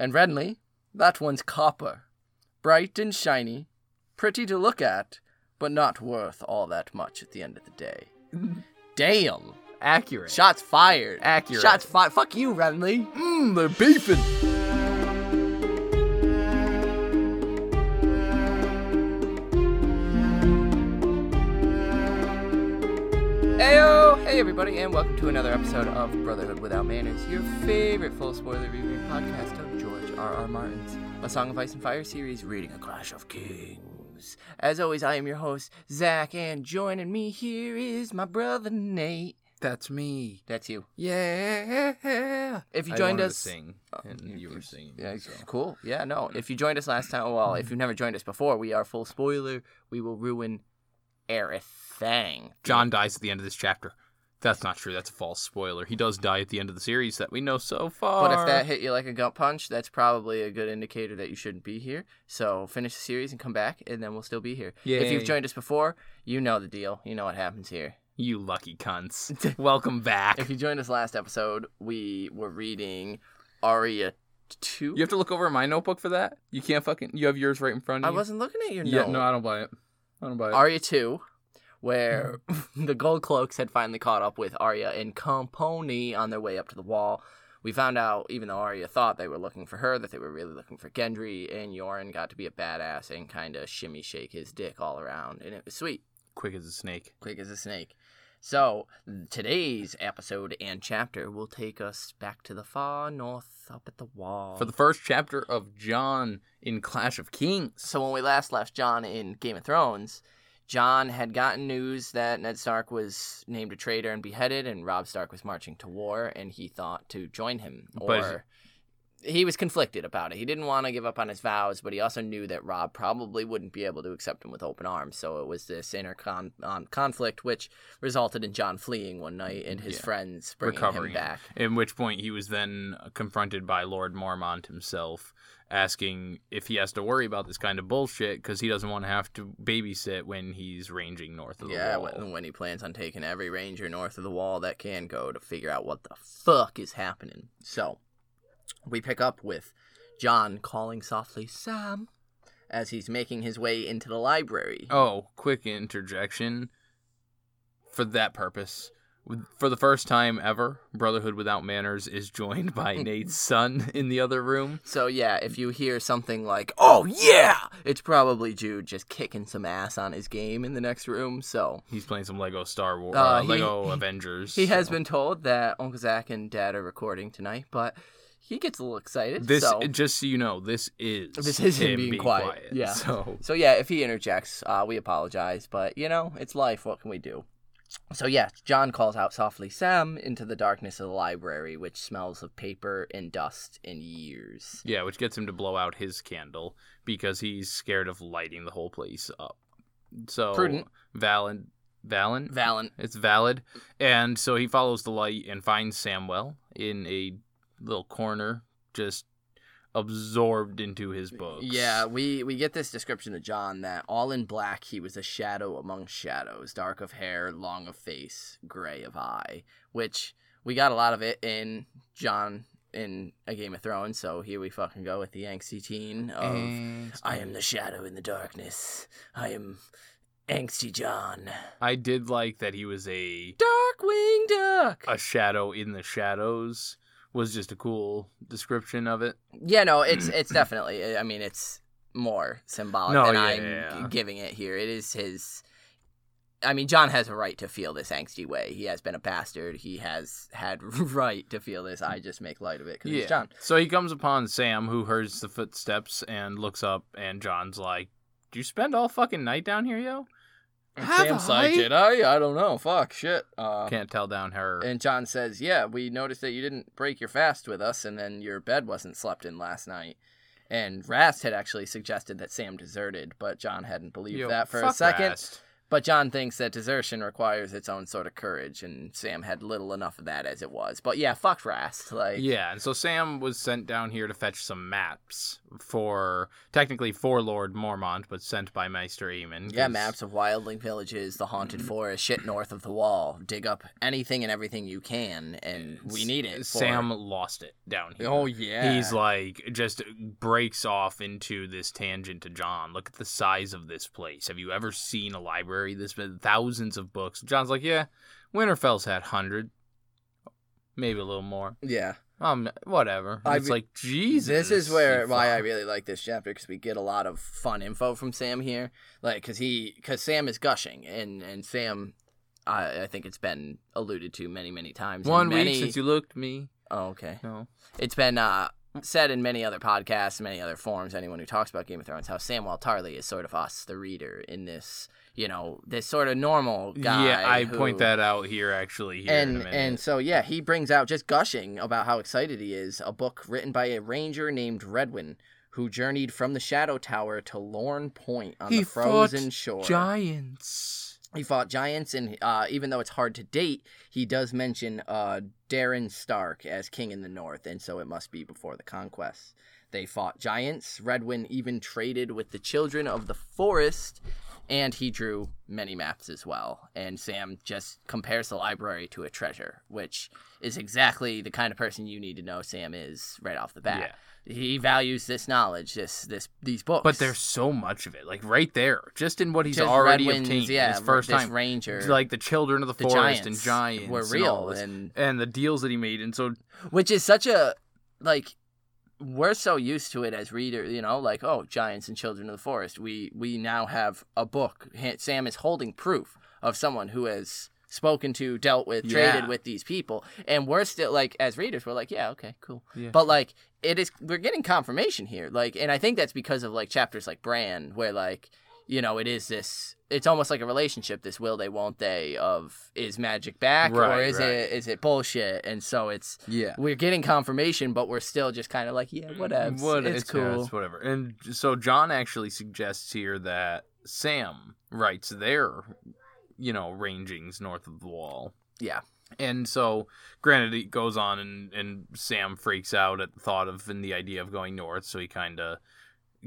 And Renly, that one's copper. Bright and shiny, pretty to look at, but not worth all that much at the end of the day. Damn. Accurate. Shots fired. Accurate. Shots fired. Fuck you, Renly. Mmm, they're beefing. Heyo! Hey everybody, and welcome to another episode of Brotherhood Without Manners, your favorite full spoiler review podcast of George R. R. Martin's A Song of Ice and Fire series, reading A Clash of Kings. As always, I am your host, Zach, and joining me here is my brother Nate. That's me. That's you. Yeah. If you I joined wanted us, to sing, oh, and you were singing. Yeah, so. cool. Yeah, no. If you joined us last time, well, if you've never joined us before, we are full spoiler. We will ruin everything. John dies at the end of this chapter. That's not true. That's a false spoiler. He does die at the end of the series that we know so far. But if that hit you like a gut punch, that's probably a good indicator that you shouldn't be here. So finish the series and come back, and then we'll still be here. If you've joined us before, you know the deal. You know what happens here. you lucky cunts, welcome back. If you joined us last episode, we were reading Arya 2. You have to look over my notebook for that. You can't fucking. You have yours right in front of you. I wasn't looking at your Yeah, note. no, I don't buy it. I don't buy it. Arya 2, where mm-hmm. the Gold Cloaks had finally caught up with Arya and Compony on their way up to the wall. We found out, even though Arya thought they were looking for her, that they were really looking for Gendry, and Yoren got to be a badass and kind of shimmy shake his dick all around, and it was sweet, Quick as a snake. quick as a snake. So, today's episode and chapter will take us back to the far north up at the wall. For the first chapter of John in Clash of Kings. So when we last left John in Game of Thrones, John had gotten news that Ned Stark was named a traitor and beheaded, and Robb Stark was marching to war, and he thought to join him. But- Or he was conflicted about it. He didn't want to give up on his vows, but he also knew that Robb probably wouldn't be able to accept him with open arms. So it was this inner con- um, conflict, which resulted in John fleeing one night and his Yeah. friends bringing Recovering him back. At which point he was then confronted by Lord Mormont himself, asking if he has to worry about this kind of bullshit because he doesn't want to have to babysit when he's ranging north of the Yeah, wall. when, when he plans on taking every ranger north of the wall that can go to figure out what the fuck is happening. So, we pick up with John calling softly Sam as he's making his way into the library. Oh, quick interjection. For that purpose, for the first time ever, Brotherhood Without Manners is joined by Nate's son in the other room. So, yeah, if you hear something like, oh yeah, it's probably Jude just kicking some ass on his game in the next room. So, He's playing some Lego Star Wars, Uh, uh, he- Lego Avengers. he has been told that Uncle Zach and Dad are recording tonight, but he gets a little excited. This, so. just so you know, this is This is him being being quiet, yeah. So So yeah, if he interjects, uh, we apologize, but you know, it's life. What can we do? So yeah, John calls out softly Sam into the darkness of the library, which smells of paper and dust and years. Yeah, which gets him to blow out his candle because he's scared of lighting the whole place up. So Prudent. Valid, Valen, Valen, it's valid, and so he follows the light and finds Samwell in a little corner, just absorbed into his books. yeah, we we get this description of John that all in black he was a shadow among shadows, dark of hair, long of face, gray of eye, which we got a lot of it in John in A Game of Thrones. So here we fucking go with the angsty teen of. And I am the shadow in the darkness. I am angsty John. I did like that he was a Darkwing Duck. a shadow in the shadows. Was just a cool description of it. yeah, no, it's it's definitely. I mean, it's more symbolic No, than yeah, I'm yeah, yeah. giving it here. It is his. I mean, John has a right to feel this angsty way. He has been a bastard. He has had right to feel this. I just make light of it because it's John. So he comes upon Sam, who hears the footsteps and looks up, and John's like, "Did you spend all fucking night down here, yo?" Have Sam's I? like, Did I? I don't know. Fuck shit. Uh, Can't tell down her. And John says, Yeah, we noticed that you didn't break your fast with us, and then your bed wasn't slept in last night. And Rast had actually suggested that Sam deserted, but John hadn't believed Yo, that for a fuck second. Rast. But John thinks that desertion requires its own sort of courage, and Sam had little enough of that as it was. But yeah, fuck Rast. Like, Yeah, and so Sam was sent down here to fetch some maps for technically for Lord Mormont, but sent by Maester Aemon. Yeah, maps of wildling villages, the haunted mm. forest, shit north of the wall. Dig up anything and everything you can, and we need it. for- Sam lost it down here. Oh yeah. He's like just breaks off into this tangent to John. Look at the size of this place. Have you ever seen a library this big? Thousands of books. John's like, yeah, Winterfell's had hundred, maybe a little more. yeah. Um, whatever. I it's be- like Jesus. This is where why I really like this chapter because we get a lot of fun info from Sam here. Like, cause he, cause Sam is gushing, and and Sam, I I think it's been alluded to many many times. one many, week since you looked me. Oh, okay. No. It's been uh, said in many other podcasts, many other forums. Anyone who talks about Game of Thrones, how Samwell Tarly is sort of us, the reader, in this, you know, this sort of normal guy. yeah, I who- point that out here actually. Here in a and and so yeah, he brings out just gushing about how excited he is. A book written by a ranger named Redwyn, who journeyed from the Shadow Tower to Lorn Point on He the frozen shore. giants. He fought giants, and uh, even though it's hard to date, he does mention uh, Dorren Stark as king in the north, and so it must be before the conquest. They fought giants. Redwyn even traded with the children of the forest, and he drew many maps as well. And Sam just compares the library to a treasure, which is exactly the kind of person you need to know Sam is right off the bat. Yeah. He values this knowledge, this this these books. But there's so much of it, like right there, just in what he's Just already Redwyn's, obtained. yeah, his first time, ranger, like the children of the, the forest and giants giants were and real, this. and and the deals that he made, and so which is such a like we're so used to it as readers you know like oh giants and children of the forest. We we now have a book. Sam is holding proof of someone who has spoken to dealt with traded with these people. And we're still like as readers we're like yeah okay cool. Yeah. but like it is we're getting confirmation here. Like and i think that's because of like chapters like bran where like you know it is this it's almost like a relationship this will they won't they of is magic back or is right. it is it bullshit and so it's yeah, we're getting confirmation, but we're still just kind of like, yeah, mm, whatever. What- it's, yeah, cool. it's whatever. And so John actually suggests here that Sam writes their, you know, rangings north of the wall. Yeah. And so, granted, it goes on, and, and Sam freaks out at the thought of and the idea of going north, so he kind of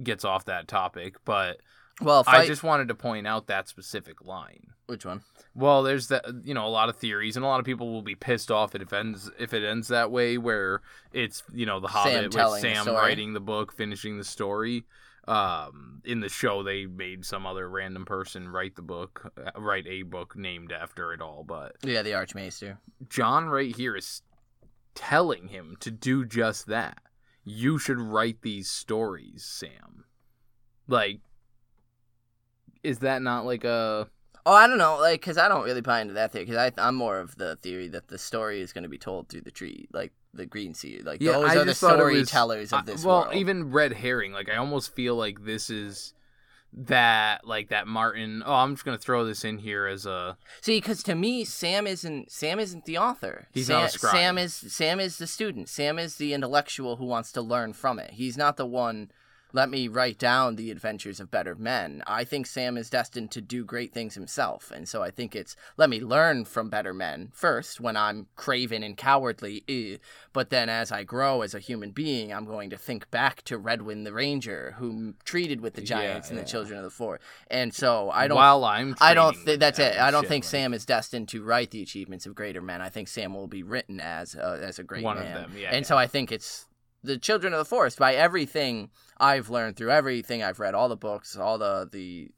gets off that topic. But Well, fight... I just wanted to point out that specific line. which one? Well, there's that you know a lot of theories, and a lot of people will be pissed off if it ends if it ends that way, where it's you know the Hobbit with telling the Sam writing the book, finishing the story. Um, in the show, they made some other random person write the book, uh, write a book named after it all. But Yeah, the Archmaester. John right here is telling him to do just that. You should write these stories, Sam. Like, is that not like a Oh, I don't know, like, because I don't really buy into that theory. Because I'm more of the theory that the story is going to be told through the tree, like the greenseer. Like Yeah, those I are the just thought it was- storytellers of this well, world. even red herring. Like I almost feel like this is that like that Martin. Oh, I'm just gonna throw this in here as a See, because to me, Sam isn't Sam isn't the author. He's Sam, not a scribe. Sam is Sam is the student. Sam is the intellectual who wants to learn from it. He's not the one. Let me write down the adventures of better men. I think Sam is destined to do great things himself, and so I think it's let me learn from better men first when I'm craven and cowardly. eh, But then as I grow as a human being, I'm going to think back to Redwyn the Ranger, who treated with the Yeah, giants and the children of the forest. And so I don't while I'm. I don't that's it. I don't think Sam is destined to write the achievements of greater men. I think Sam will be written as a, as a great man. One of man. them, yeah, And yeah. so I think it's the Children of the Forest. By everything I've learned through everything I've read, all the books, all the the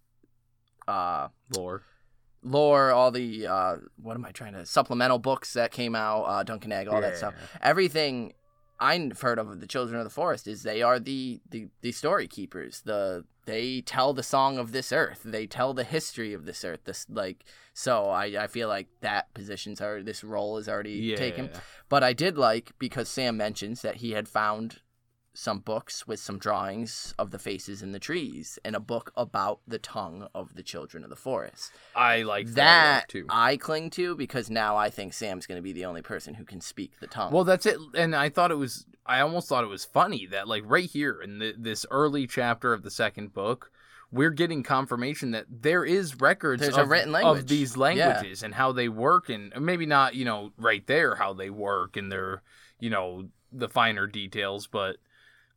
uh, lore. lore, all the uh, what am I trying to supplemental books that came out, uh, Dunk and Egg, all that stuff. Everything I've heard of the Children of the Forest is they are the the the story keepers. The they tell the song of this earth. They tell the history of this earth. This like so I I feel like that position's already this role is already Yeah. taken. But I did like because Sam mentions that he had found some books with some drawings of the faces in the trees and a book about the tongue of the children of the forest. I like that, That too. I cling to because now I think Sam's going to be the only person who can speak the tongue. Well, that's it. And I thought it was. I almost thought it was funny that, like, right here in the, this early chapter of the second book, we're getting confirmation that there is records There's of, written of language. these Yeah. languages and how they work, and maybe not you know right there how they work and their you know the finer details, but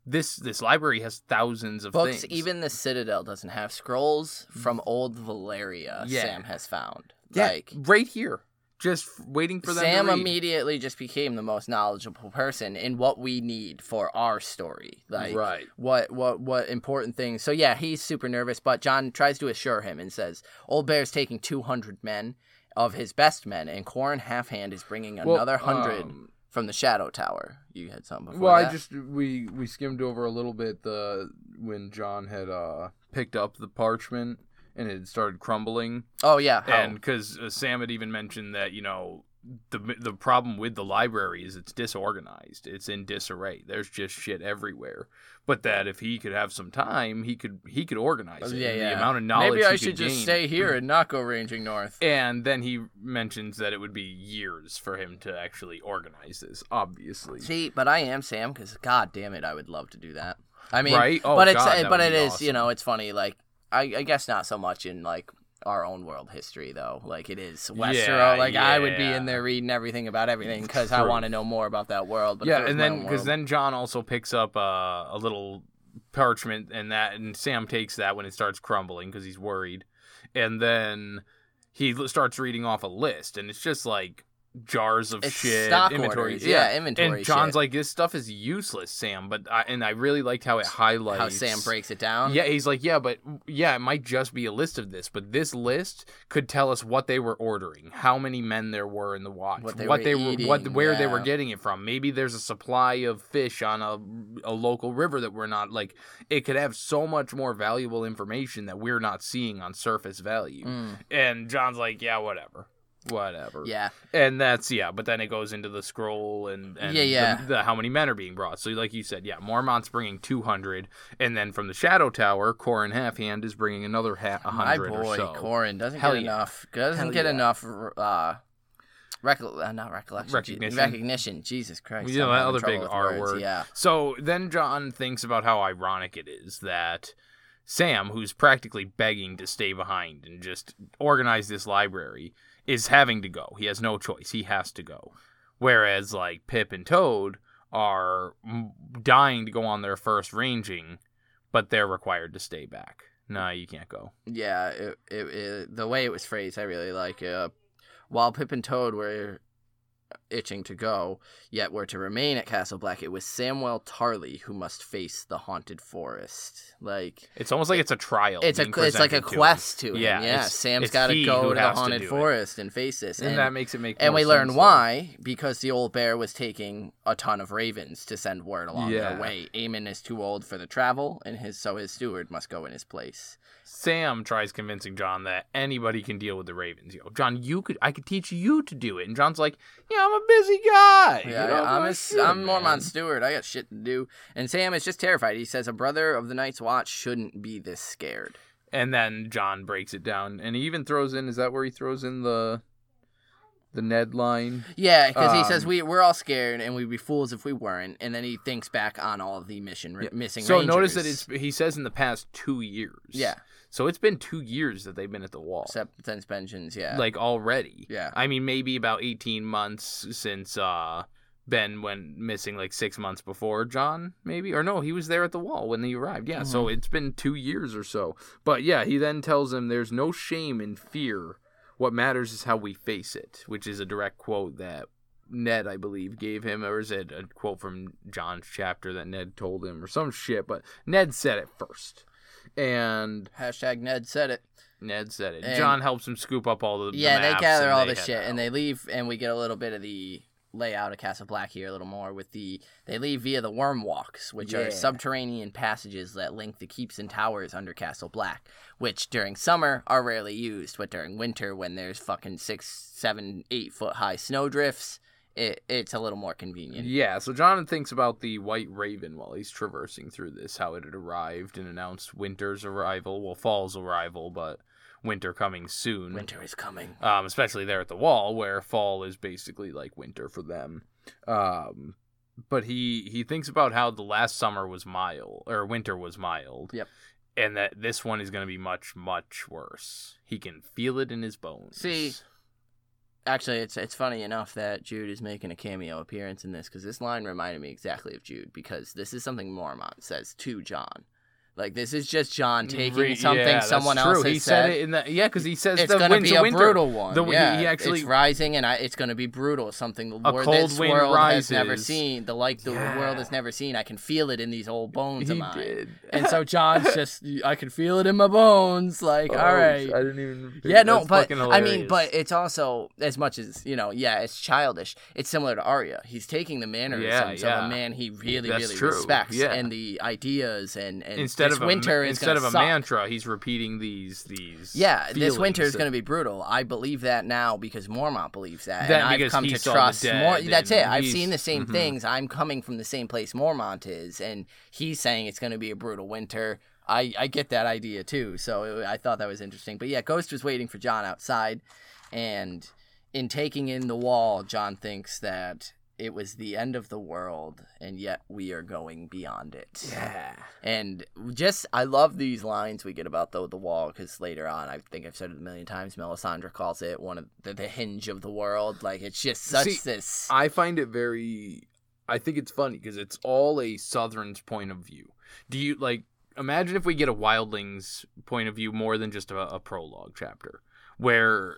this this library has thousands of Books, things. even the Citadel doesn't have scrolls from old Valyria. Yeah. Sam has found. yeah, Like right here, just waiting for them. Sam immediately just became the most knowledgeable person in what we need for our story. Like right. what what what important things. So yeah, he's super nervous, but John tries to assure him and says, "Old Bear's taking 200 men of his best men, and Qhorin Halfhand is bringing Well, another 100 um, from the Shadow Tower." You had something before Well, I just we we skimmed over a little bit the when John had uh picked up the parchment and it started crumbling, Oh yeah, how- and because uh, Sam had even mentioned that you know the the problem with the library is it's disorganized, it's in disarray. There's just shit everywhere. But that if he could have some time, he could he could organize it. yeah, yeah. The amount of knowledge Maybe I should just gain- stay here and not go ranging north. And then he mentions that it would be years for him to actually organize this. Obviously, See, but I am Sam because God damn it, I would love to do that. I mean, Right? Oh, but it's God, eh, that but would it is awesome. you know it's funny like I, I guess not so much in like our own world history though. Like it is Westeros. Yeah, like I would be in there reading everything about everything because I want to know more about that world. But yeah, and then because then John also picks up uh, a little parchment and that, and Sam takes that when it starts crumbling because he's worried, and then he starts reading off a list, and it's just like jars of It's shit, stock inventory, orders. Yeah, inventory And John's shit. like, "This stuff is useless, Sam," but I, and I really liked how it highlights how Sam breaks it down. Yeah, he's like, yeah, but yeah, it might just be a list of this, but this list could tell us what they were ordering, how many men there were in the watch, What they what were they were, what eating, where they were getting it from. Maybe there's a supply of fish on a a local river that we're not like. It could have so much more valuable information that we're not seeing on surface value. Mm, And John's like, yeah, whatever. Whatever. yeah. And that's yeah, but then it goes into the scroll and, and Yeah, yeah. The, the how many men are being brought. So like you said, yeah, Mormont's bringing two hundred, and then from the Shadow Tower, Qhorin Halfhand is bringing another ha- a My hundred boy or so. Qhorin doesn't Hell get yeah. enough. Doesn't Hell get yeah. enough. Uh, recol- uh, not recollection. Recognition. Recognition. Jesus Christ. You know, that other big R words. word. Yeah. So then John thinks about how ironic it is that Sam, who's practically begging to stay behind and just organize this library, is having to go. He has no choice. He has to go. Whereas like Pip and Toad are dying to go on their first ranging, but they're required to stay back. No, you can't go. Yeah, it, it, it, the way it was phrased, I really like. Uh, while Pip and Toad were itching to go, yet were to remain at Castle Black, it was Samwell Tarly who must face the haunted forest. Like It's almost like it's a trial. it's a it's like a presented to him. quest to him. Yeah, Yeah, it's- Sam's it's got to go to the has to haunted it. forest and face this. and, that makes it make. Sense. And more we learn sense, though. why because the old bear was taking a ton of ravens to send word along Yeah. their way. Aemon is too old for the travel, and his so his steward must go in his place. Sam tries convincing John that anybody can deal with the Ravens. You know, John, you could, I could teach you to do it. And John's like, Yeah, I'm a busy guy. Yeah, You know, I'm like, his, shit, I'm Mormont man." steward. I got shit to do. And Sam is just terrified. He says a brother of the Night's Watch shouldn't be this scared. And then John breaks it down, and he even throws in. Is that where he throws in the, the Ned line? Yeah, because he says Um, we we're all scared and we'd be fools if we weren't. And then he thinks back on all of the mission Yeah. missing. So notice that it's he says in the past two years. yeah, So it's been two years that they've been at the wall. except since pensions. Yeah, Like already. Yeah. I mean, maybe about eighteen months since uh Ben went missing like six months before John, maybe or no, he was there at the wall when he arrived. Yeah, so it's been two years or so. But yeah, he then tells him there's no shame in fear. What matters is how we face it, which is a direct quote that Ned, I believe, gave him, or is it a quote from John's chapter that Ned told him, or some shit? But Ned said it first, and hashtag Ned said it. Ned said it. And- John helps him scoop up all the the yeah, they gather all the shit and they leave, and we get a little bit of the layout of Castle Black here a little more with the they leave via the worm walks, which Yeah. are subterranean passages that link the keeps and towers under Castle Black, which during summer are rarely used, but during winter when there's fucking six, seven, eight foot high snow drifts, it, it's a little more convenient. Yeah, so John thinks about the White Raven while he's traversing through this, how it had arrived and announced winter's arrival, well, fall's arrival, but winter coming soon. Winter is coming. Um, especially there at the wall, where fall is basically like winter for them. Um, but he he thinks about how the last summer was mild or winter was mild. Yep. and that this one is going to be much much worse. He can feel it in his bones. See, Actually, it's it's funny enough that Jude is making a cameo appearance in this because this line reminded me exactly of Jude because this is something Mormont says to John. Like this is just John taking Re- something yeah, someone else has he said it in the yeah because he says it's going to be a winter. brutal one. The, he- yeah, he, actually it's rising, and I, it's going to be brutal. Something the cold this wind world has never rises. seen. The like the Yeah. world has never seen. I can feel it in these old bones of mine. did. And so John's just, I can feel it in my bones. Like, Oh, all right. I didn't even. Yeah, no, but I mean, but it's also as much as you know, yeah, it's childish. It's similar to Arya. He's taking the mannerisms yeah. of a man he really, That's really true, respects, yeah. and the ideas, and, and instead this of a, winter is instead of a suck. mantra, he's repeating these these. Yeah, this winter is going to be brutal. I believe that now because Mormont believes that, That and I've come to trust more. That's it. I've seen the same mhm. things. I'm coming from the same place Mormont is, and he's saying it's going to be a brutal winter. I, I get that idea too, so it, I thought that was interesting. But yeah, Ghost was waiting for John outside, and in taking in the wall, John thinks that it was the end of the world, and yet we are going beyond it. Yeah. And just, I love these lines we get about the, the wall because later on, I think I've said it a million times. Melisandre calls it one of the, the hinge of the world. Like it's just such See, this. I find it very. I think it's funny because it's all a Southern's point of view. Do you like? Imagine if we get a Wildlings point of view more than just a, a prologue chapter, where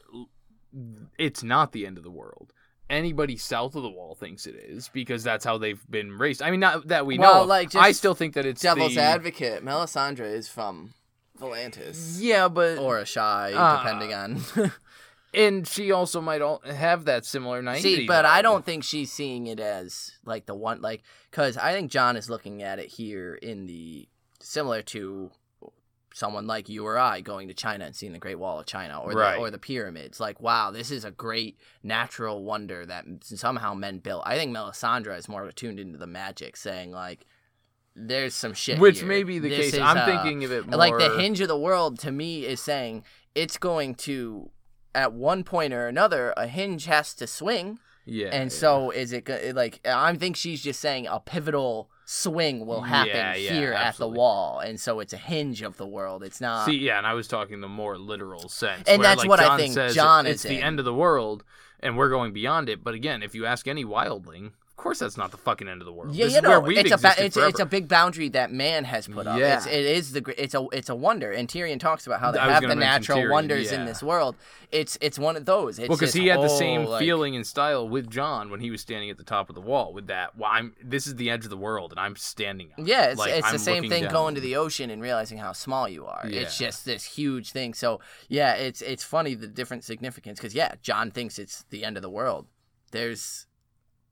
it's not the end of the world. Anybody south of the wall thinks it is because that's how they've been raised. I mean, not that we Well, know. like, I still think that it's Devil's the, advocate. Melisandre is from Volantis Yeah, but or Asshai, Uh, depending on. and she also might all have that similar naivety. See, but I don't think she's seeing it as like the one, like, because I think John is looking at it here in the similar to someone like you or I going to China and seeing the Great Wall of China or Right. the, or the pyramids. Like, wow, this is a great natural wonder that somehow men built. I think Melisandre is more attuned into the magic, saying like, there's some shit. Which here. may be the This case. is, I'm uh, thinking of it more like the hinge of the world to me is saying it's going to at one point or another a hinge has to swing Yeah, and yeah. so is it like i think she's just saying a pivotal swing will happen Yeah, yeah, here at the wall and so it's a hinge of the world it's not See, yeah, and I was talking the more literal sense. And where, that's like, what I John think says John it's is the end of the world, and we're going beyond it. But again, if you ask any wildling, course that's not the fucking end of the world. yeah, this you know, it's a ba- it's, it's a big boundary that man has put up. Yeah. It's, it is the it's a it's a wonder, and Tyrion talks about how they have the natural Tyrion, wonders in this world. It's it's one of those. It's well, because he had the same like- feeling and style with John when he was standing at the top of the wall. With that, well, I'm this is the edge of the world, and I'm standing. It. Yeah, it's, Like, it's the same thing down. going to the ocean and realizing how small you are. It's just this huge thing. So yeah, it's it's funny the different significance because yeah, John thinks it's the end of the world. There's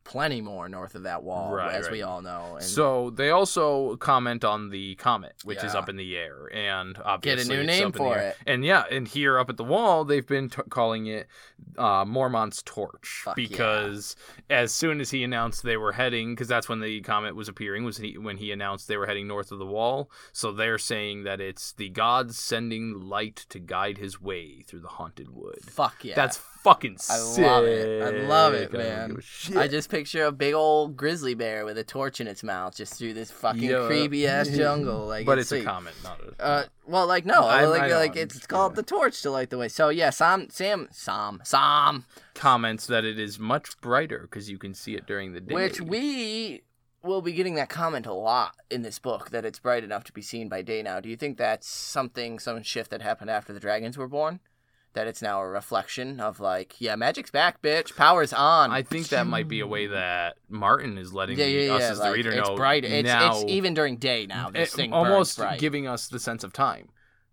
plenty more north of that wall, Right, as right. we all know. And So they also comment on the comet, which is up in the air, and obviously get a new name up in the for it. And yeah, and here up at the wall, they've been t- calling it uh, Mormont's torch Fuck yeah. because as soon as he announced they were heading, because that's when the comet was appearing, was he, when he announced they were heading north of the wall. So they're saying that it's the gods sending light to guide his way through the haunted wood. fuck yeah, That's fucking I sick. love it. I love it, I man. I just picture a big old grizzly bear with a torch in its mouth just through this fucking creepy ass jungle. Like, but it's a sweet. comet, not a. Uh, well, like no, I- like I like it's called the torch to light the way. So yeah, Sam, Sam, Sam, Sam, comments that it is much brighter because you can see it during the day. which we will be getting that comment a lot in this book that it's bright enough to be seen by day now. Do you think that's something, some shift that happened after the dragons were born? That it's now a reflection of like, yeah, magic's back, bitch, power's on. I think that might be a way that Martin is letting yeah, yeah, us yeah. as the like, reader it's know bright. It's, now. it's even during day now. This it- thing burns almost bright. giving us the sense of time.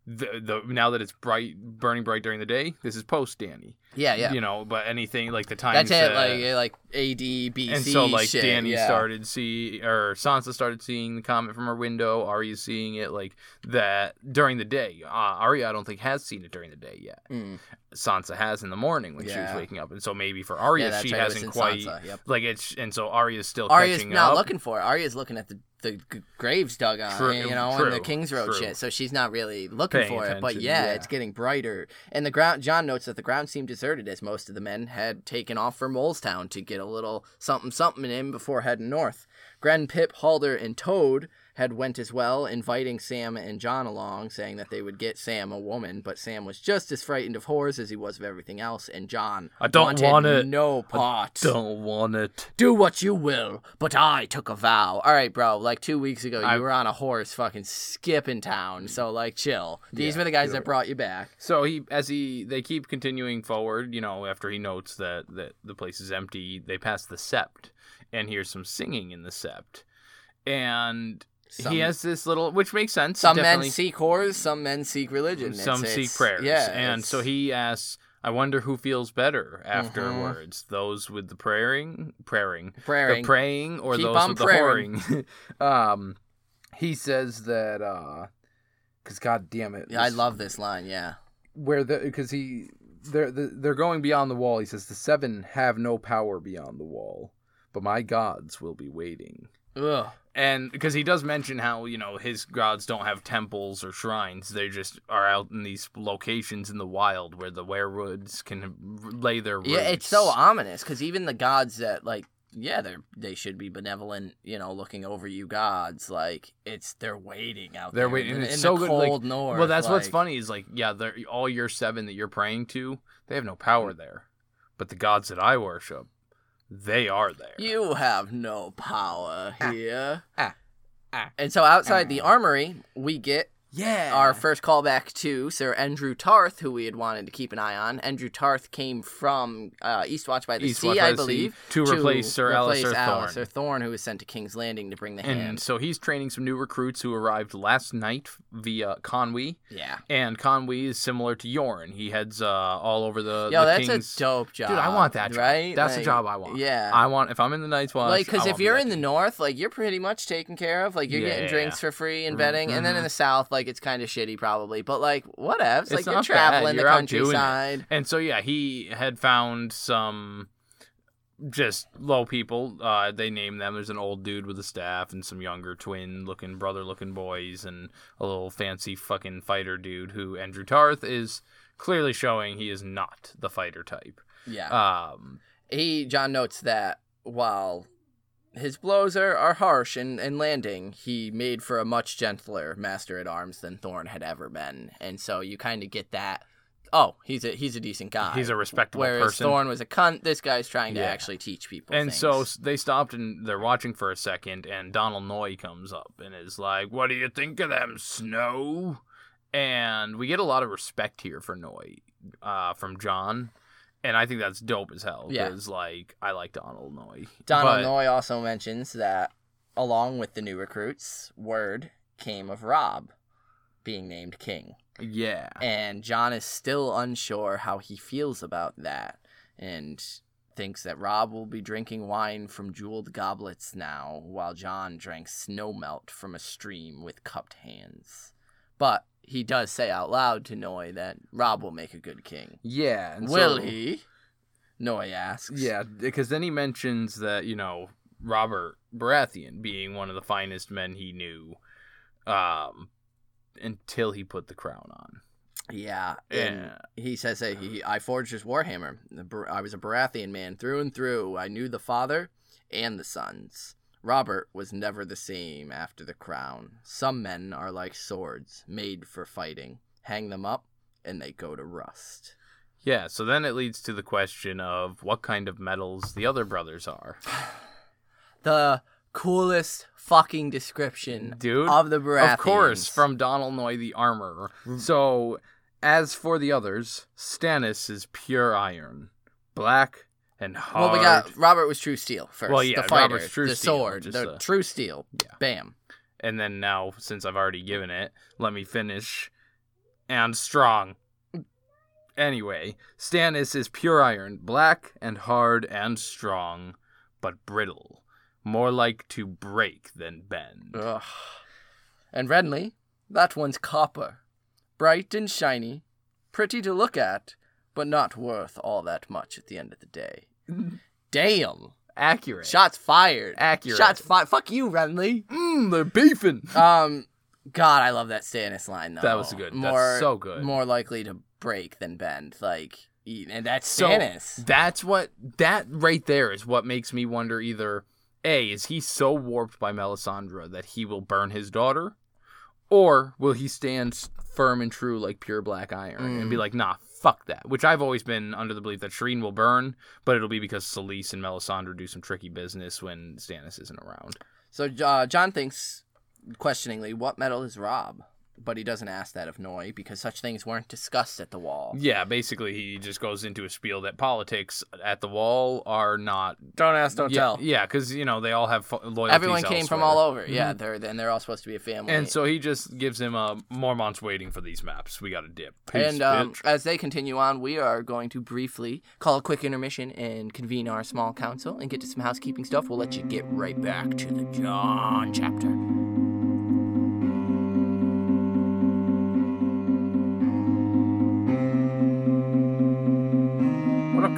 The, the now that it's bright, burning bright during the day, this is post Dany. Yeah, yeah. You know, but anything like the time. That's it. Like like AD, BC. and so like shit, Dany yeah. started see or Sansa started seeing the comet from her window. Arya's seeing it like that during the day. Uh, Arya I don't think has seen it during the day yet. Mm. Sansa has in the morning when she was waking up, and so maybe for Arya Yeah, she right, hasn't quite yep. like it's and so Arya's still Arya's catching not up. looking for it. Arya's looking at the, the graves dug on, True, you know, true, and the King's Road true. shit. So she's not really looking Paying for it. But yeah, yeah. it's getting brighter. And the ground. John notes that the ground seemed deserted as most of the men had taken off for Molestown to get a little something something in before heading north. Grenn, Pip, Halder, and Toad had went as well, inviting Sam and John along, saying that they would get Sam a woman, but Sam was just as frightened of whores as he was of everything else, and John I don't want it. no part. Don't want it. Do what you will, but I took a vow. All right, bro. Like two weeks ago, you I- were on a horse, fucking skipping town. So like, chill. These Yeah, were the guys sure. that brought you back. So he, as he, they keep continuing forward. You know, after he notes that that the place is empty, they pass the sept and hear some singing in the sept, and Some- he has this little, which makes sense. Some definitely. men seek whores, some men seek religion. some It's- seek it's- prayers. Yeah, and so he asks, "I wonder who feels better afterwards: those with the praying, praying, praying. the praying, or Keep those with the praying. whoring." um, he says that because God damn it, Yeah, I love this line. Yeah. where the because he they're they're going beyond the wall. He says the seven have no power beyond the wall, but my gods will be waiting. Ugh. And because he does mention how you know his gods don't have temples or shrines, they just are out in these locations in the wild where the weirwoods can lay their roots. Yeah, it's so ominous because even the gods that like, yeah, they're they should be benevolent, you know, looking over you gods. Like it's they're waiting out there. They're there waiting, in, and it's in so the good, like- cold north. well, that's what's funny is like yeah, they're all your seven that you're praying to, they have no power hmm. there, but the gods that I worship, they are there. You have no power here. ah, ah. And so outside the Ah. armory, we get yeah, our first callback to Sir Andrew Tarth, who we had wanted to keep an eye on. Andrew Tarth came from uh, Eastwatch by the East Sea, Watch I the Sea, believe, to replace Sir replace Alliser Alliser Thorne. Thorne, who was sent to King's Landing to bring the And hand. so he's training some new recruits who arrived last night via Conwy. Yeah. And Conwy is similar to Yoren. He heads uh, all over the, Yo, the that's king's. a dope job. Dude, I want that job. Right? That's the Like, job I want. Yeah. I want if I'm in the Night's Watch. like, because if you're in the north, like you're pretty much taken care of. Like you're getting Yeah. drinks for free and bedding, and then in Mhm. the south, like it's kind of shitty probably. But like whatevs, like It's you're not bad. traveling You're the out doing it. countryside. And so yeah, he had found some just low people. Uh, they name them. There's an old dude with a staff and some younger twin looking brother looking boys and a little fancy fucking fighter dude who Andrew Tarth is clearly showing he is not the fighter type. Yeah. Um he John notes that while his blows are, are harsh in, in landing, he made for a much gentler master at arms than Thorne had ever been, and so you kind of get that. Oh, he's a he's a decent guy. he's a respectable Whereas person. Thorne was a cunt. This guy's trying to Yeah. actually teach people. and things. so they stopped and they're watching for a second, and Donald Noye comes up and is like, "What do you think of them, Snow?" And we get a lot of respect here for Noye uh, from John, and I think that's dope as hell. Yeah. because like I like Donald Noye. Donald but- Noye also mentions that along with the new recruits, word came of Robb being named king. Yeah, And John is still unsure how he feels about that and thinks that Robb will be drinking wine from jeweled goblets now, while John drank snow melt from a stream with cupped hands. But he does say out loud to Noye that Robb will make a good king. yeah. And will so- he? Noye asks. Yeah, because then he mentions that you know Robert Baratheon being one of the finest men he knew, um, until he put the crown on. Yeah, and Yeah. he says that he I forged his warhammer. I was a Baratheon man through and through. I knew the father and the sons. Robert was never the same after the crown. Some men are like swords, made for fighting. Hang them up, and they go to rust. Yeah, so then it leads to the question of what kind of metals the other brothers are. The coolest fucking description Dude, of the Baratheons. Of course, from Donald Noye the armorer. Mm. So, as for the others, Stannis is pure iron, black and hard. well, we got Robert was true steel first. Well, yeah, the fighter, Robert's true the steel, sword, the a- true steel. Yeah. Bam. And then now, since I've already given it, let me finish. And strong. Anyway, Stannis is pure iron, black and hard and strong, but brittle, more like to break than bend. Ugh. And Renly, that one's copper. Bright and shiny, pretty to look at, but not worth all that much at the end of the day. Damn. Accurate. Shots fired. Accurate. Shots fired. Fuck you, Renly. Mmm, they're beefing. Um, God, I love that Stannis line though. That was good. That's More, so good. More likely to break than bend. Like, and that's So, Stannis. That's what that right there is what makes me wonder either A, is he so warped by Melisandre that he will burn his daughter? Or will he stand firm and true like pure black iron and be Mm. like, nah, fuck that? Which I've always been under the belief that Shireen will burn, but it'll be because Selyse and Melisandre do some tricky business when Stannis isn't around. So uh, John thinks, questioningly, what metal is Robb? But he doesn't ask that of Noye because such things weren't discussed at the wall. Yeah, basically he just goes into a spiel that politics at the wall are not. Don't ask, don't yeah, tell. Yeah, because you know they all have loyalties. Everyone came from all over. Mm-hmm. Yeah, they're and they're all supposed to be a family. And so he just gives him a Mormont's waiting for these maps. We got to dip. Peace, And um, as they continue on, we are going to briefly call a quick intermission and convene our small council and get to some housekeeping stuff. We'll let you get right back to the John chapter.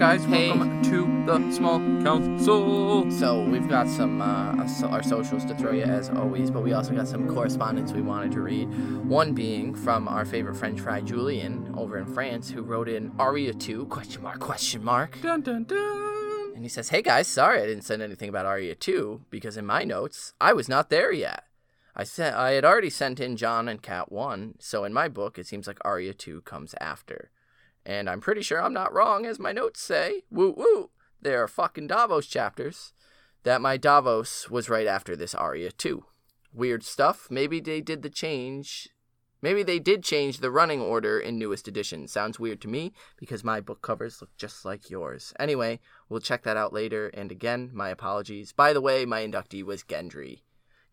Guys? Hey. Welcome to the small council. So we've got some uh, so- our socials to throw you as always, but we also got some correspondence we wanted to read. One being from our favorite French fry Julian over in France, who wrote in Arya two question mark question mark. Dun dun dun. And he says, Hey guys, sorry I didn't send anything about Arya 2 because in my notes, I was not there yet. I sent I had already sent in John and Cat 1, so in my book it seems like Arya 2 comes after. And I'm pretty sure I'm not wrong as my notes say. Woo woo. There are fucking Davos chapters. That my Davos was right after this Arya too. Weird stuff. Maybe they did the change Maybe they did change the running order in newest edition. Sounds weird to me because my book covers look just like yours. Anyway, we'll check that out later. And again, my apologies. By the way, my inductee was Gendry.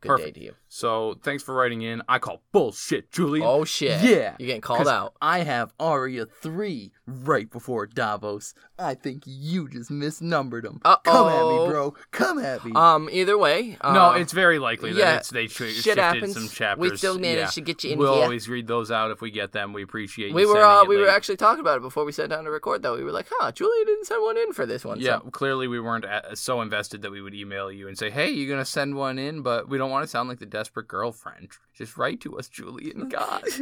Good Perfect. day to you. So thanks for writing in. I call bullshit, Julian. Oh shit. Yeah. You're getting called out. I have Arya 3 right before Davos. I think you just misnumbered them. Uh-oh. Come at me, bro. Come at me. Um, either way. Uh, no, it's very likely that yeah, it's they sh- shit shifted happens. some chapters. We still managed yeah. to get you in. We'll here. always read those out if we get them. We appreciate you We were uh, it we were actually talking about it before we sat down to record though. We were like, huh, Julia didn't send one in for this one. Yeah, So. clearly we weren't a- so invested that we would email you and say, "Hey, you're gonna send one in," but we don't want to sound like the desperate girlfriend. Just write to us, Julian. God.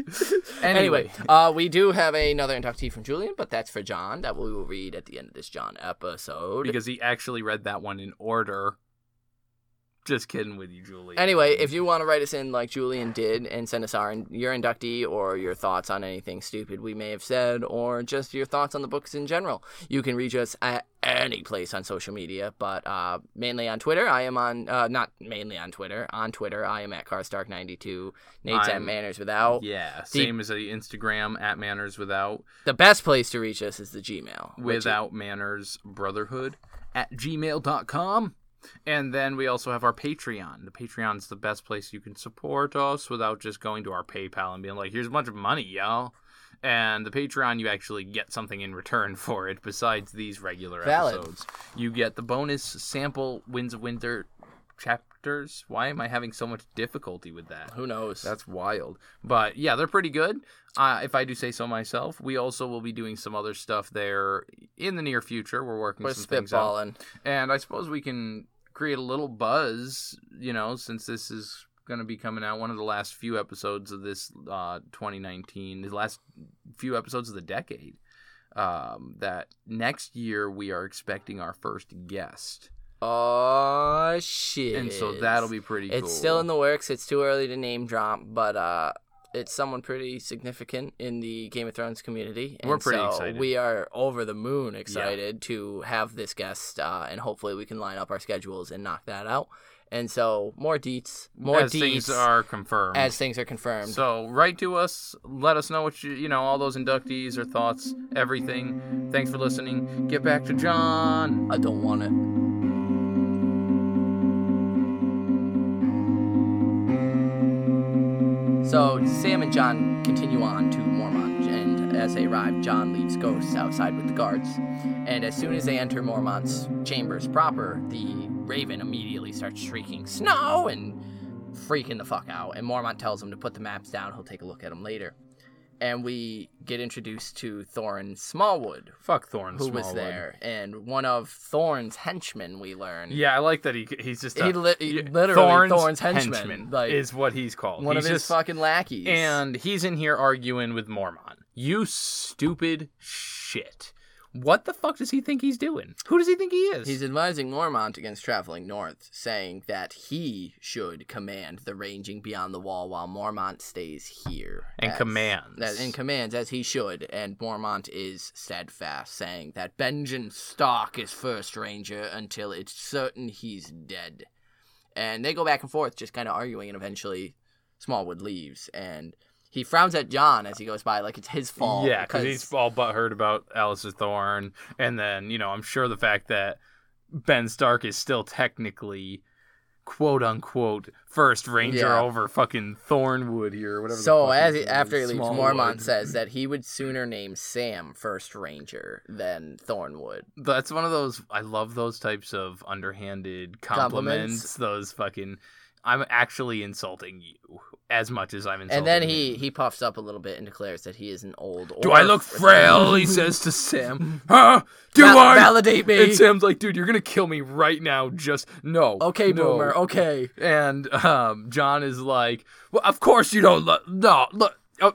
Anyway, uh, we do have another inductee from Julian, but that's for John that we will read at the end of this John episode. because he actually read that one in order. Just kidding with you, Julian. Anyway, if you want to write us in like Julian did and send us our your inductee or your thoughts on anything stupid we may have said or just your thoughts on the books in general, you can reach us at any place on social media, but uh, mainly on Twitter. I am on uh, not mainly on Twitter. On Twitter, I am at Carstark92. Nate's at I'm- Manners Without. yeah, The- same as the Instagram at Manners Without The best place to reach us is the Gmail. is- Without Manners Brotherhood at gmail.com. And then we also have our Patreon. The Patreon's the best place you can support us without just going to our PayPal and being like, here's a bunch of money, y'all. And the Patreon, you actually get something in return for it besides these regular Valid. episodes. You get the bonus sample Winds of Winter chapters. Why am I having so much difficulty with that? Who knows? That's wild. But yeah, they're pretty good. Uh, if I do say so myself, we also will be doing some other stuff there in the near future. We're working We're some things out. spitballing. And I suppose we can create a little buzz, you know, since this is going to be coming out one of the last few episodes of this uh, 2019, the last few episodes of the decade. Um, that next year we are expecting our first guest. Oh shit! And so that'll be pretty cool. It's still in the works. It's too early to name drop, but uh, it's someone pretty significant in the Game of Thrones community. And We're pretty so excited. We are over the moon excited to have this guest, uh, and hopefully we can line up our schedules and knock that out. And so more deets, more as deets things are confirmed. as things are confirmed. So write to us, let us know what you you know, all those inductees or thoughts, everything. Thanks for listening. Get back to John. I don't want it. So Sam and John continue on to Mormont, and as they arrive, John leaves Ghosts outside with the guards. And as soon as they enter Mormont's chambers proper, the Raven immediately starts shrieking "Snow!" and freaking the fuck out. And Mormont tells him to put the maps down; he'll take a look at them later. And we get introduced to Thoren Smallwood, Fuck Thorn who was Smallwood. there, and one of Thorne's henchmen. We learn. Yeah, I like that he he's just a, He li- he literally Thorne's henchman, like- is what he's called. one he's of his just, fucking lackeys. and he's in here arguing with Mormont. You stupid shit. What the fuck does he think he's doing? Who does he think he is? He's advising Mormont against traveling north, saying that he should command the ranging beyond the wall while Mormont stays here. And as- commands. That, and commands as he should, and Mormont is steadfast, saying that Benjamin Stark is first ranger until it's certain he's dead. And they go back and forth, just kind of arguing, and eventually Smallwood leaves, and he frowns at John as he goes by, like it's his fault. Yeah, because he's all but heard about Alliser Thorne, and then you know I'm sure the fact that Ben Stark is still technically quote unquote first ranger Yeah. over fucking Thornwood here or whatever. So as he, after he leaves. Mormont says that he would sooner name Sam First Ranger than Thornwood. That's one of those. I love those types of underhanded compliments. Compliments. Those fucking. I'm actually insulting you as much as I'm insulting. And then him. he he puffs up a little bit and declares that he is an old. Old. Do I look frail? He says to Sam. Huh? Do Val- I? validate me? And Sam's like, dude, you're gonna kill me right now. Just no. Okay, no." boomer. Okay. And um, John is like, well, of course you don't. look. no, look. Uh,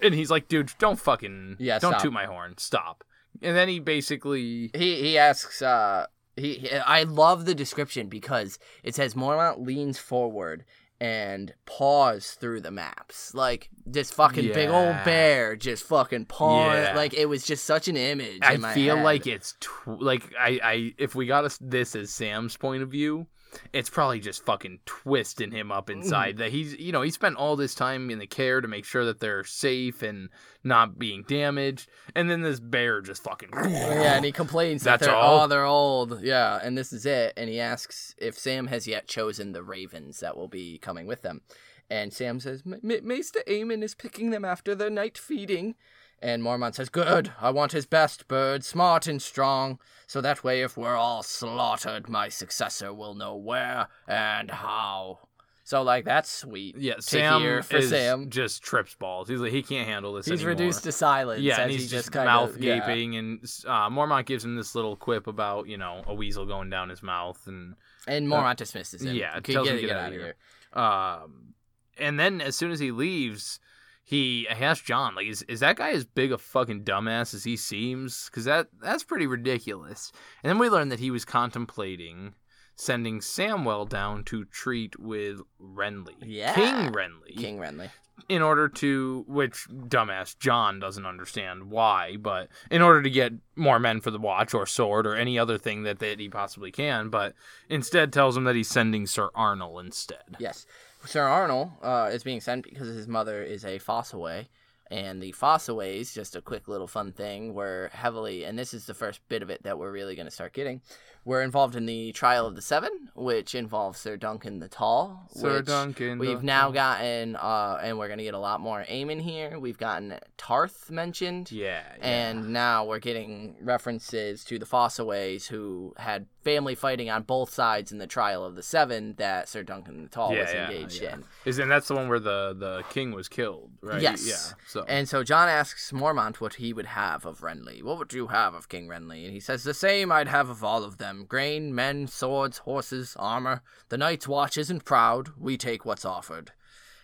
and he's like, dude, don't fucking. Yeah, Don't stop. toot my horn. Stop. And then he basically. He he asks. Uh, he, he I love the description because it says Mormont leans forward and paws through the maps like this fucking big old bear just fucking paws Yeah. like it was just such an image. I feel head. like it's tw- like I, I if we got us this as Sam's point of view, it's probably just fucking twisting him up inside Mm. that he's you know he spent all this time in the care to make sure that they're safe and not being damaged, and then this bear just fucking Yeah, and he complains that they're, all? oh, they're old. Yeah, and this is it. And he asks if Sam has yet chosen the ravens that will be coming with them. And Sam says, "M- Maester Aemon is picking them after their night feeding. And Mormont says, Good, I want his best bird, smart and strong, so that way if we're all slaughtered, my successor will know where and how. So, like, that's sweet. yeah Sam for is Sam. just trips balls. He's like he can't handle this. He's anymore. reduced to silence. Yeah, as and he he's just kind mouth of, yeah. gaping, and uh, Mormont gives him this little quip about you know a weasel going down his mouth, and And Mormont dismisses him. yeah, tells him get, to get get out of here. here. Um, and then as soon as he leaves, he asks John, like, is, is that guy as big a fucking dumbass as he seems? Because that that's pretty ridiculous. And then we learn that he was contemplating sending Samwell down to treat with Renly, Yeah. King Renly, King Renly. in order to, which dumbass John doesn't understand why, but in order to get more men for the watch or sword or any other thing that, that he possibly can, but instead tells him that he's sending Sir Arnold instead. Yes. Sir Arnold uh, is being sent because his mother is a Fossoway. And the Fossoways, just a quick little fun thing, were heavily, and this is the first bit of it that we're really going to start getting, were involved in the Trial of the Seven, which involves Sir Duncan the Tall. Sir Duncan. We've now gotten, uh, and we're going to get a lot more Aemon here. We've gotten Tarth mentioned. Yeah. yeah. And now we're getting references to the Fossoways who had family fighting on both sides in the trial of the seven that Sir Duncan the Tall yeah, was yeah, engaged yeah. in. Is and that's the one where the the king was killed, right? Yes. Yeah. So And so John asks Mormont what he would have of Renly. What would you have of King Renly? And he says, The same I'd have of all of them grain, men, swords, horses, armor. The night's watch isn't proud. We take what's offered.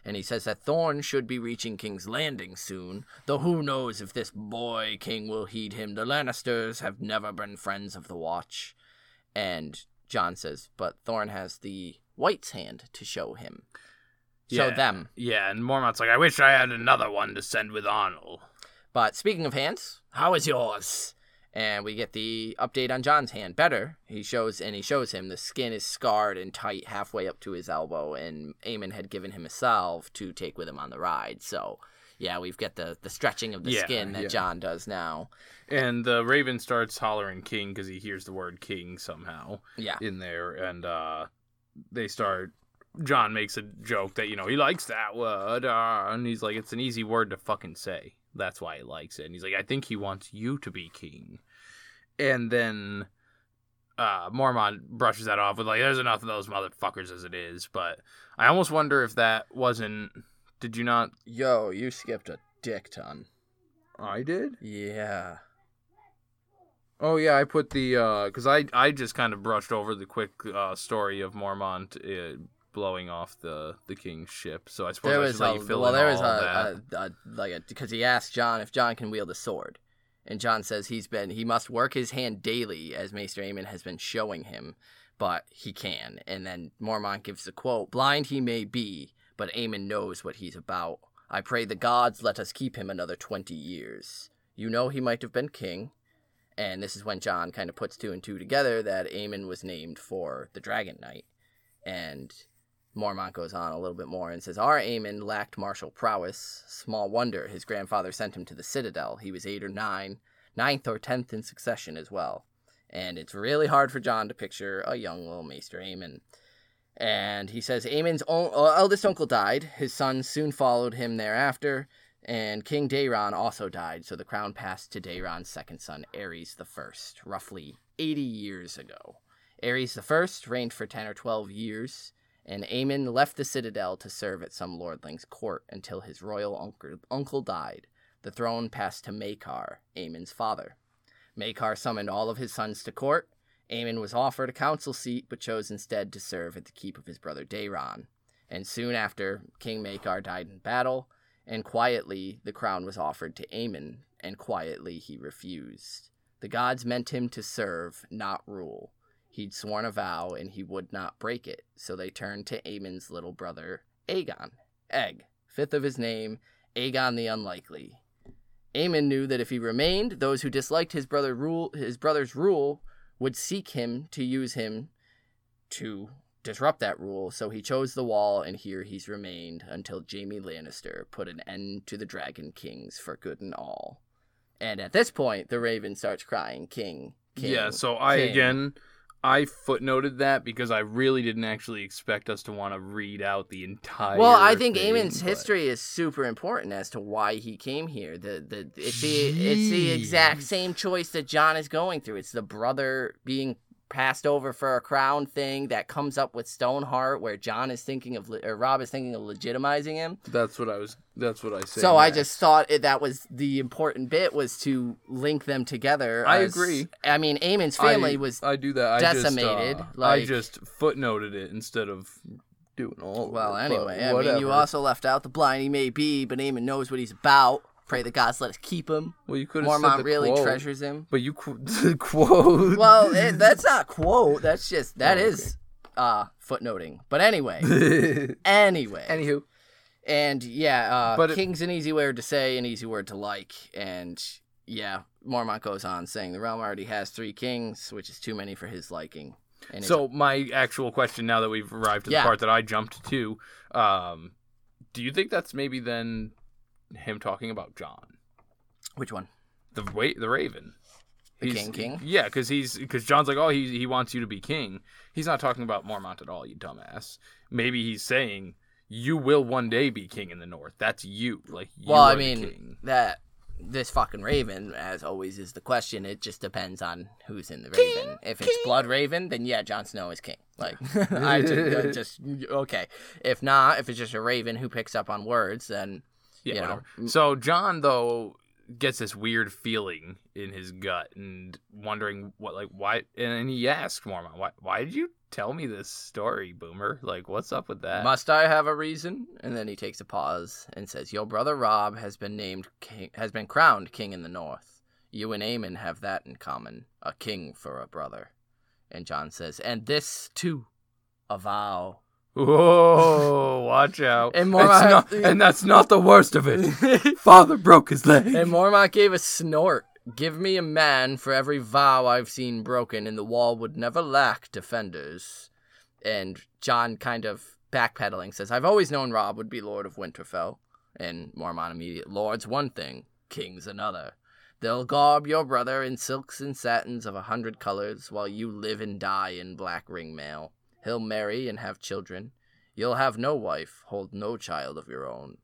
And he says that Thorne should be reaching King's Landing soon, though who knows if this boy king will heed him. The Lannisters have never been friends of the watch. And John says, But Thorne has the wight's hand to show him. Show Yeah. them. yeah, and Mormont's like, I wish I had another one to send with Arnold. But speaking of hands, how is yours? And we get the update on John's hand. Better. He shows and he shows him the skin is scarred and tight halfway up to his elbow, and Aemon had given him a salve to take with him on the ride. So yeah, we've got the the stretching of the Yeah, skin that yeah. John does now. And the Raven starts hollering king because he hears the word king somehow Yeah. in there, and uh, they start. John makes a joke that you know he likes that word, uh, and he's like, it's an easy word to fucking say. That's why he likes it. And he's like, I think he wants you to be king. And then uh, Mormont brushes that off with like, there's enough of those motherfuckers as it is. But I almost wonder if that wasn't. Did you not? Yo, you skipped a dick ton. I did. Yeah. Oh yeah, I put the because I I just kind of brushed over the quick uh, story of Mormont uh, blowing off the the king's ship. So I suppose There I was a you fill well, in there was a, a, a like because he asked John if John can wield a sword, And John says he's been he must work his hand daily, as Maester Aemon has been showing him, but he can. And then Mormont gives the quote: "Blind he may be, but Aemon knows what he's about. I pray the gods let us keep him another twenty years. You know he might have been king." And this is when John kind of puts two and two together that Aemon was named for the Dragon Knight. And Mormont goes on a little bit more and says, Our Aemon lacked martial prowess. Small wonder his grandfather sent him to the Citadel. He was eight or nine, ninth or tenth in succession as well. And it's really hard for John to picture a young little Maester Aemon. And he says Aemon's uh, eldest uncle died. His sons soon followed him thereafter, and King Daeron also died. So the crown passed to Daeron's second son, Aerys the First, roughly 80 years ago. Aerys the First reigned for 10 or 12 years, and Aemon left the citadel to serve at some lordling's court until his royal uncle, uncle died. The throne passed to Maekar, Aemon's father. Maekar summoned all of his sons to court. Aemon was offered a council seat, but chose instead to serve at the keep of his brother Daeron. And soon after, King Maekar died in battle, and quietly the crown was offered to Aemon, and quietly he refused. The gods meant him to serve, not rule. He'd sworn a vow, and he would not break it, so they turned to Aemon's little brother, Aegon. Egg, fifth of his name, Aegon the Unlikely. Aemon knew that if he remained, those who disliked his brother rule his brother's rule would seek him to use him to disrupt that rule, so he chose the wall, and here he's remained until Jaime Lannister put an end to the Dragon Kings for good and all. And at this point, the Raven starts crying, King, King. yeah, so I King." again I footnoted that because I really didn't actually expect us to want to read out the entire. Well, I think thing, Aemon's but- history is super important as to why he came here. The the it's the it's the exact same choice that John is going through. It's the brother being passed over for a crown thing that comes up with Stoneheart, where John is thinking of or Robb is thinking of legitimizing him. That's what I was. That's what I said. So I just thought it, that was the important bit was to link them together. I as- agree. I mean, Aemon's family I, was I do that. decimated, I just, uh, like- I just footnoted it instead of doing all. Well, it, anyway, I mean, you also left out the blind he may be, but Aemon knows what he's about. Pray the gods let us keep him. Well, you could have said Mormont really quote, treasures him. But you qu- quote. Well, it, that's not quote. That's just that Oh, is uh footnoting. But anyway, anyway, Anywho, and yeah, uh, But it- king's an easy word to say, an easy word to like, and yeah, Mormont goes on saying the realm already has three kings, which is too many for his liking. And so my actual question now that we've arrived to Yeah. the part that I jumped to, um, do you think that's maybe then him talking about John, which one? the wa- the Raven? The He's- king, king? Yeah, because he's because John's like, oh, he he wants you to be king. He's not talking about Mormont at all, you dumbass. Maybe he's saying you will one day be king in the North. That's you. Like, you Well, I mean king. that this fucking Raven, as always, is the question. It just depends on who's in the Raven. If it's Bloodraven, then yeah, Jon Snow is king. Like I just, I just okay. If not, if it's just a Raven who picks up on words, then Yeah, whatever. Mm. So John though gets this weird feeling in his gut and wondering what like why and he asked Mormont, why why did you tell me this story, Boomer? Like what's up with that? Must I have a reason? And then he takes a pause and says, "Your brother Robb has been named king, has been crowned king in the North. You and Aemon have that in common, a king for a brother." And John says, "And this too, a vow." Whoa, watch out. And Mormont- not- and that's not the worst of it. Father broke his leg. And Mormont gave a snort. Give me a man for every vow I've seen broken, and the wall would never lack defenders. And John kind of backpedaling says, I've always known Robb would be Lord of Winterfell. And Mormont immediate, Lord's one thing, King's another. They'll garb your brother in silks and satins of a hundred colors, while you live and die in black ring mail. He'll marry and have children. You'll have no wife, hold no child of your own.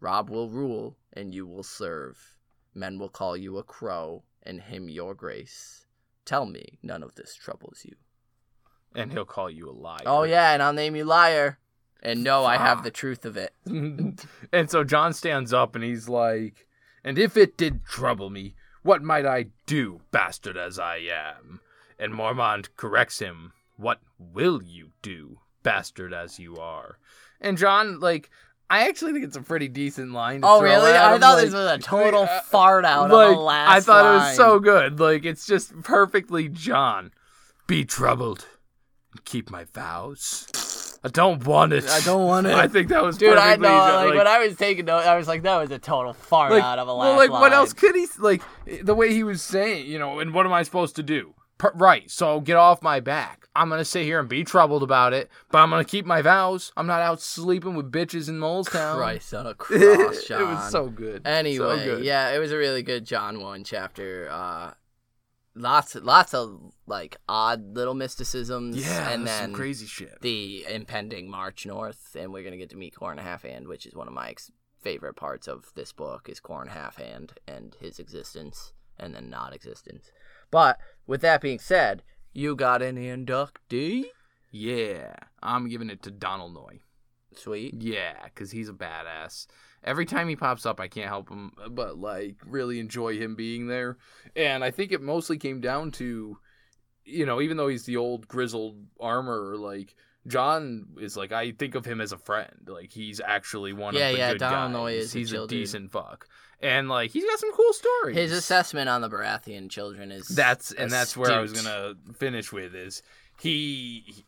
Robb will rule, and you will serve. Men will call you a crow, and him your grace. Tell me none of this troubles you. and he'll call you a liar. Oh, yeah, and I'll name you liar. And no, I have the truth of it. and so John stands up and he's like, And if it did trouble me, what might I do, bastard as I am? And Mormont corrects him, What will you do, bastard as you are? And John, like, I actually think it's a pretty decent line. To Oh really? I him, thought like- this was a total uh, fart out like, of the last. I thought it was so good. Like it's just perfectly John. Be troubled and keep my vows. I don't want it. I don't want it. I think that was Dude, I know. John, Like, when I was taking notes, I was like, "That was a total fart like, out of a last well, like what else could he like the way he was saying, you know, and what am I supposed to do? Right, so get off my back. I'm gonna sit here and be troubled about it, but I'm gonna keep my vows. I'm not out sleeping with bitches in Mole's Town. Christ on a cross, John. it was so good. Anyway, so good. yeah, it was a really good John one chapter. Uh, lots, lots of like odd little mysticisms. yeah, and then some crazy shit. the impending march north, and we're gonna get to meet Qhorin Halfhand, which is one of my ex- favorite parts of this book is Qhorin Halfhand and his existence and then not existence. But with that being said, you got an inductee. yeah, I'm giving it to Donal Noye. Sweet. Yeah, because he's a badass. Every time he pops up, I can't help him but like really enjoy him being there. And I think it mostly came down to, you know, even though he's the old grizzled armor, like John is like I think of him as a friend. Like he's actually one Yeah, of the yeah, good Donald guys. Is a he's a dude. decent fuck, and like he's got some cool stories. His assessment on the Baratheon children is That's and that's where I was gonna finish with is he he-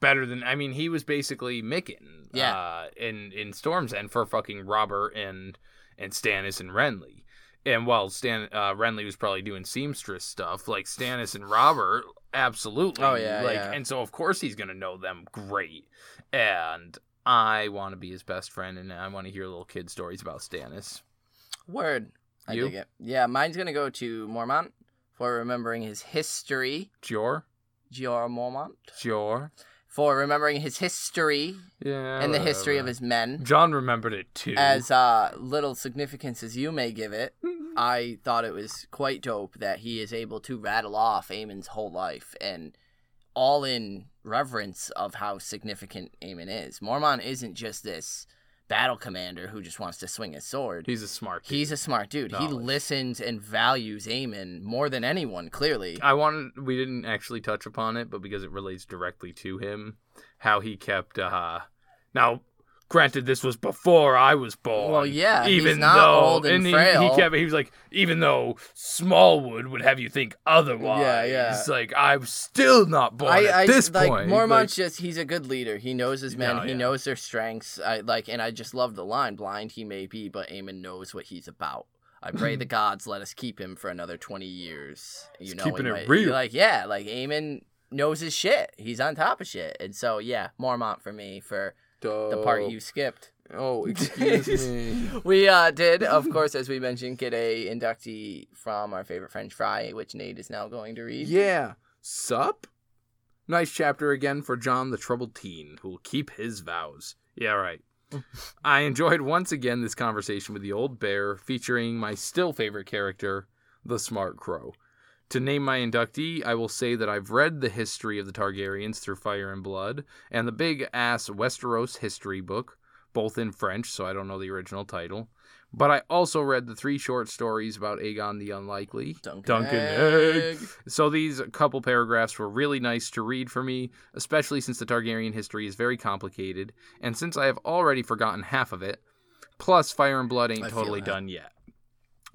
better than I mean he was basically Mikken Yeah. uh, in in Storm's End for fucking Robert and and Stannis and Renly. And while Stan uh, Renly was probably doing seamstress stuff, like Stannis and Robert, absolutely. Oh, yeah, like yeah. and so of course he's gonna know them great. And I want to be his best friend, and I want to hear little kid stories about Stannis. Word. I You? dig it. Yeah, mine's gonna go to Mormont for remembering his history. Jeor, Jeor Mormont. Jeor, For remembering his history yeah, and the history of his men. John remembered it too. As uh, little significance as you may give it, I thought it was quite dope that he is able to rattle off Aemon's whole life and all in reverence of how significant Aemon is. Mormont isn't just this battle commander who just wants to swing his sword. He's a smart. Kid. He's a smart dude. He listens and values Aemon more than anyone, clearly. I wanted. We didn't actually touch upon it, but because it relates directly to him, how he kept. uh Now, granted, this was before I was born. Well, yeah, he's even not though, old and he, frail. he kept. He was like, even though Smallwood would have you think otherwise. Yeah, yeah. It's like I'm still not born I, at I this like point. Mormont's Like, just he's a good leader. He knows his men. No, he yeah. knows their strengths. I like and I just love the line, blind he may be, but Aemon knows what he's about. I pray the gods let us keep him for another twenty years. You He's know, keeping it real. Like, yeah, like Aemon knows his shit. He's on top of shit. And so yeah, Mormont for me for the part you skipped. Oh, excuse me. We uh, did, of course, as we mentioned, get a inductee from our favorite French fry, which Nate is now going to read. Yeah. Sup? Nice chapter again for John the troubled teen who will keep his vows. Yeah, right. I enjoyed once again this conversation with the old bear featuring my still favorite character, the smart crow. To name my inductee, I will say that I've read the history of the Targaryens through Fire and Blood and the big ass Westeros history book, both in French, so I don't know the original title. But I also read the three short stories about Aegon the Unlikely, Duncan, Egg. So these couple paragraphs were really nice to read for me, especially since the Targaryen history is very complicated, and since I have already forgotten half of it. Plus, Fire and Blood ain't I totally done yet.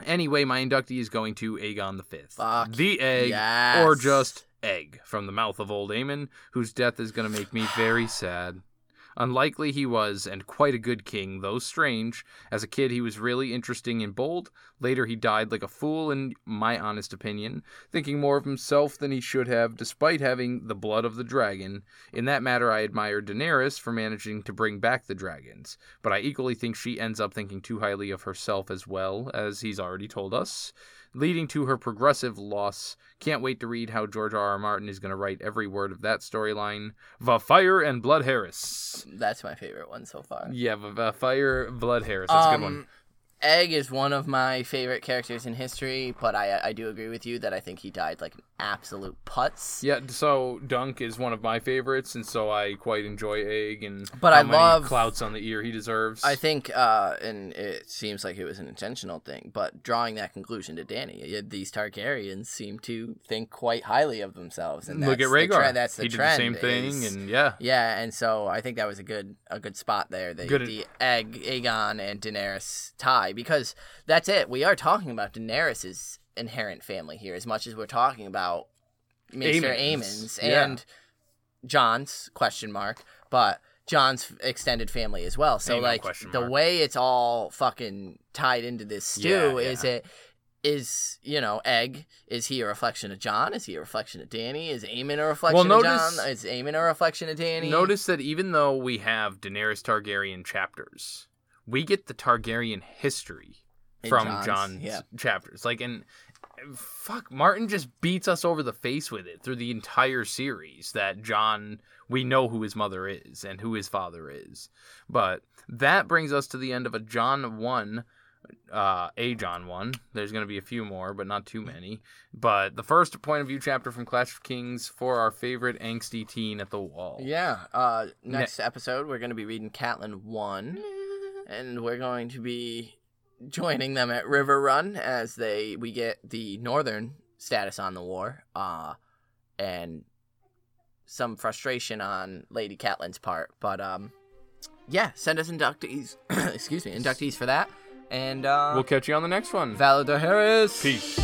Anyway, my inductee is going to Aegon the Fifth, Fuck the egg, yes. or just egg, from the mouth of old Aemon, whose death is going to make me very sad. Unlikely he was, and quite a good king, though strange. As a kid, he was really interesting and bold. Later, he died like a fool, in my honest opinion, thinking more of himself than he should have, despite having the blood of the dragon. In that matter, I admire Daenerys for managing to bring back the dragons, but I equally think she ends up thinking too highly of herself as well, as he's already told us leading to her progressive loss. Can't wait to read how George R. R. Martin is going to write every word of that storyline. The Fire and Blood Harris. That's my favorite one so far. Yeah, Va Fire, Blood Harris. That's a good one. Um, Egg is one of my favorite characters in history, but I I do agree with you that I think he died like an absolute putz. Yeah, so Dunk is one of my favorites, and so I quite enjoy Egg and But I love- clouts on the ear he deserves. I think, uh, and it seems like it was an intentional thing, but drawing that conclusion to Dany, these Targaryens seem to think quite highly of themselves. And Look at that's the Rhaegar. trend- that's the he did the trend. same thing, is- and yeah, yeah, and so I think that was a good a good spot there. The, Good- the egg Aegon and Daenerys tie because that's it. We are talking about Daenerys's inherent family here as much as we're talking about Maester Aemond's, Aemon's yeah. and John's question mark, but John's extended family as well. So Aemon like the way it's all fucking tied into this stew Yeah, is yeah. it is you know egg is he a reflection of John? Is he a reflection of Dany? Is Aemon a reflection Well, of notice- John? Is Aemon a reflection of Dany? Notice that even though we have Daenerys Targaryen chapters, we get the Targaryen history In from John's, John's yeah. chapters. Like, and fuck, Martin just beats us over the face with it through the entire series. That John, we know who his mother is and who his father is, but that brings us to the end of a John one. Uh, a John one. There's going to be a few more, but not too many. But the first point of view chapter from Clash of Kings for our favorite angsty teen at the wall. Yeah. Uh, next episode, we're going to be reading Catelyn 1, and we're going to be joining them at Riverrun as they we get the northern status on the war, uh, and some frustration on Lady Catelyn's part. But um, yeah, send us inductees. excuse me, inductees for that. And uh, We'll catch you on the next one. Valor Harris. Peace.